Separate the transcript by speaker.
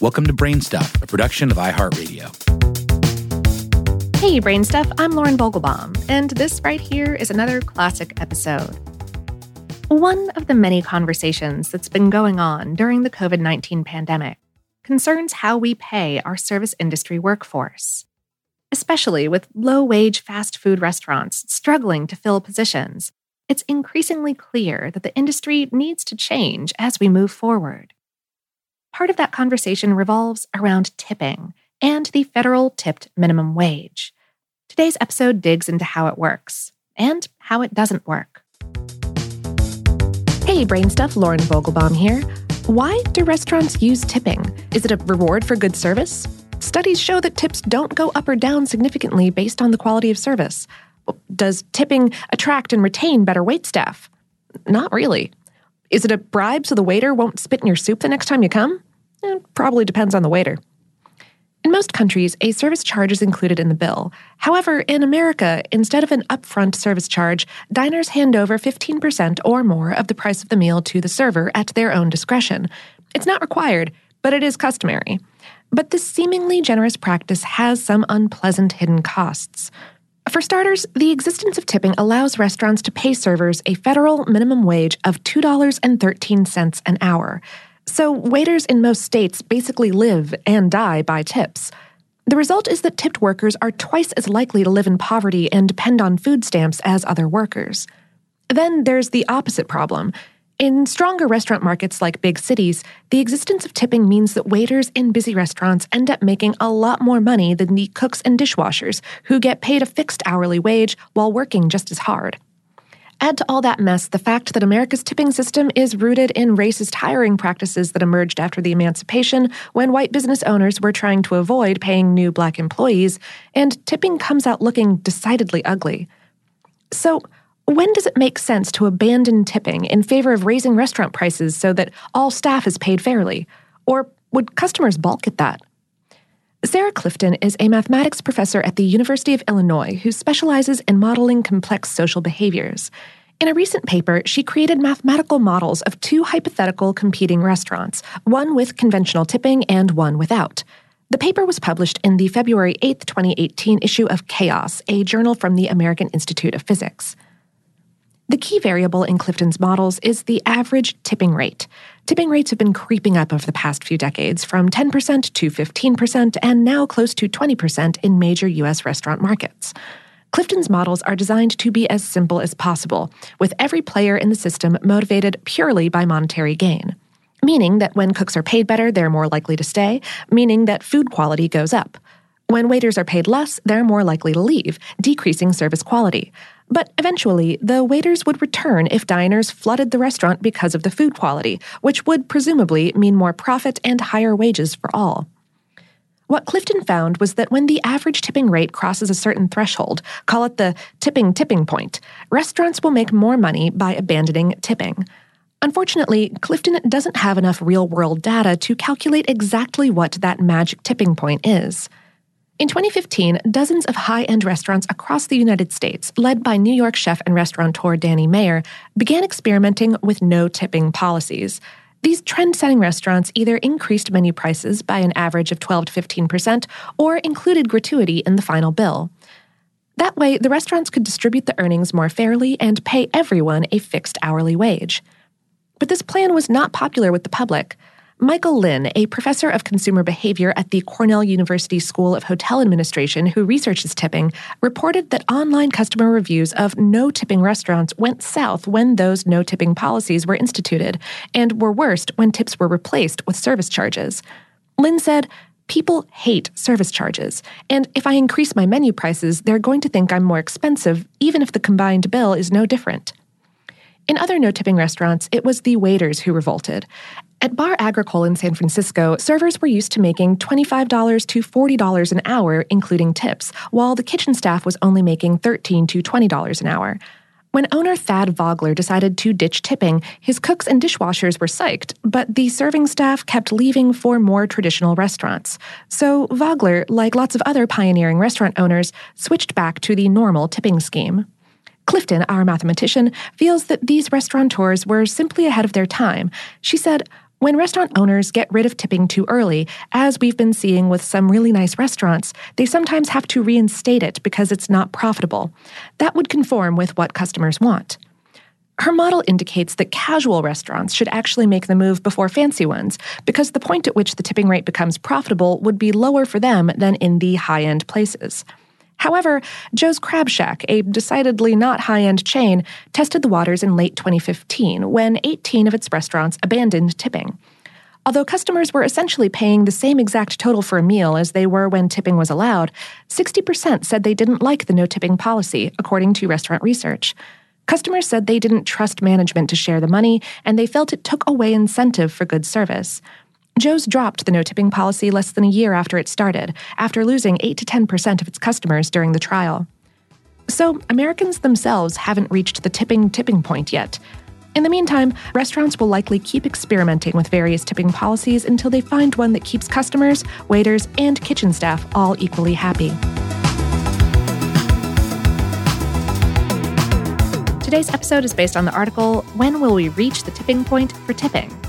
Speaker 1: Welcome to Brainstuff, a production of iHeartRadio.
Speaker 2: Hey, Brainstuff, I'm Lauren Vogelbaum, and this right here is another classic episode. One of the many conversations that's been going on during the COVID 19 pandemic concerns how we pay our service industry workforce, especially with low wage fast food restaurants struggling to fill positions. It's increasingly clear that the industry needs to change as we move forward. Part of that conversation revolves around tipping and the federal tipped minimum wage. Today's episode digs into how it works and how it doesn't work. Hey, Brain Stuff, Lauren Vogelbaum here. Why do restaurants use tipping? Is it a reward for good service? Studies show that tips don't go up or down significantly based on the quality of service. Does tipping attract and retain better wait staff? Not really. Is it a bribe so the waiter won't spit in your soup the next time you come? Eh, probably depends on the waiter. In most countries, a service charge is included in the bill. However, in America, instead of an upfront service charge, diners hand over 15% or more of the price of the meal to the server at their own discretion. It's not required, but it is customary. But this seemingly generous practice has some unpleasant hidden costs. For starters, the existence of tipping allows restaurants to pay servers a federal minimum wage of $2.13 an hour. So, waiters in most states basically live and die by tips. The result is that tipped workers are twice as likely to live in poverty and depend on food stamps as other workers. Then there's the opposite problem. In stronger restaurant markets like big cities, the existence of tipping means that waiters in busy restaurants end up making a lot more money than the cooks and dishwashers, who get paid a fixed hourly wage while working just as hard. Add to all that mess the fact that America's tipping system is rooted in racist hiring practices that emerged after the emancipation when white business owners were trying to avoid paying new black employees, and tipping comes out looking decidedly ugly. So, when does it make sense to abandon tipping in favor of raising restaurant prices so that all staff is paid fairly? Or would customers balk at that? Sarah Clifton is a mathematics professor at the University of Illinois who specializes in modeling complex social behaviors. In a recent paper, she created mathematical models of two hypothetical competing restaurants, one with conventional tipping and one without. The paper was published in the February 8, 2018 issue of Chaos, a journal from the American Institute of Physics. The key variable in Clifton's models is the average tipping rate. Tipping rates have been creeping up over the past few decades from 10% to 15% and now close to 20% in major U.S. restaurant markets. Clifton's models are designed to be as simple as possible, with every player in the system motivated purely by monetary gain. Meaning that when cooks are paid better, they're more likely to stay, meaning that food quality goes up. When waiters are paid less, they're more likely to leave, decreasing service quality. But eventually, the waiters would return if diners flooded the restaurant because of the food quality, which would presumably mean more profit and higher wages for all. What Clifton found was that when the average tipping rate crosses a certain threshold, call it the tipping tipping point, restaurants will make more money by abandoning tipping. Unfortunately, Clifton doesn't have enough real world data to calculate exactly what that magic tipping point is. In 2015, dozens of high end restaurants across the United States, led by New York chef and restaurateur Danny Meyer, began experimenting with no tipping policies. These trend setting restaurants either increased menu prices by an average of 12 to 15% or included gratuity in the final bill. That way, the restaurants could distribute the earnings more fairly and pay everyone a fixed hourly wage. But this plan was not popular with the public. Michael Lynn, a professor of consumer behavior at the Cornell University School of Hotel Administration who researches tipping, reported that online customer reviews of no tipping restaurants went south when those no tipping policies were instituted, and were worst when tips were replaced with service charges. Lynn said, People hate service charges, and if I increase my menu prices, they're going to think I'm more expensive, even if the combined bill is no different. In other no tipping restaurants, it was the waiters who revolted. At Bar Agricole in San Francisco, servers were used to making $25 to $40 an hour, including tips, while the kitchen staff was only making $13 to $20 an hour. When owner Thad Vogler decided to ditch tipping, his cooks and dishwashers were psyched, but the serving staff kept leaving for more traditional restaurants. So Vogler, like lots of other pioneering restaurant owners, switched back to the normal tipping scheme. Clifton, our mathematician, feels that these restaurateurs were simply ahead of their time. She said, When restaurant owners get rid of tipping too early, as we've been seeing with some really nice restaurants, they sometimes have to reinstate it because it's not profitable. That would conform with what customers want. Her model indicates that casual restaurants should actually make the move before fancy ones, because the point at which the tipping rate becomes profitable would be lower for them than in the high end places. However, Joe's Crab Shack, a decidedly not high end chain, tested the waters in late 2015 when 18 of its restaurants abandoned tipping. Although customers were essentially paying the same exact total for a meal as they were when tipping was allowed, 60% said they didn't like the no tipping policy, according to restaurant research. Customers said they didn't trust management to share the money, and they felt it took away incentive for good service. Joe's dropped the no tipping policy less than a year after it started, after losing 8 to 10% of its customers during the trial. So, Americans themselves haven't reached the tipping tipping point yet. In the meantime, restaurants will likely keep experimenting with various tipping policies until they find one that keeps customers, waiters, and kitchen staff all equally happy. Today's episode is based on the article When Will We Reach the Tipping Point for Tipping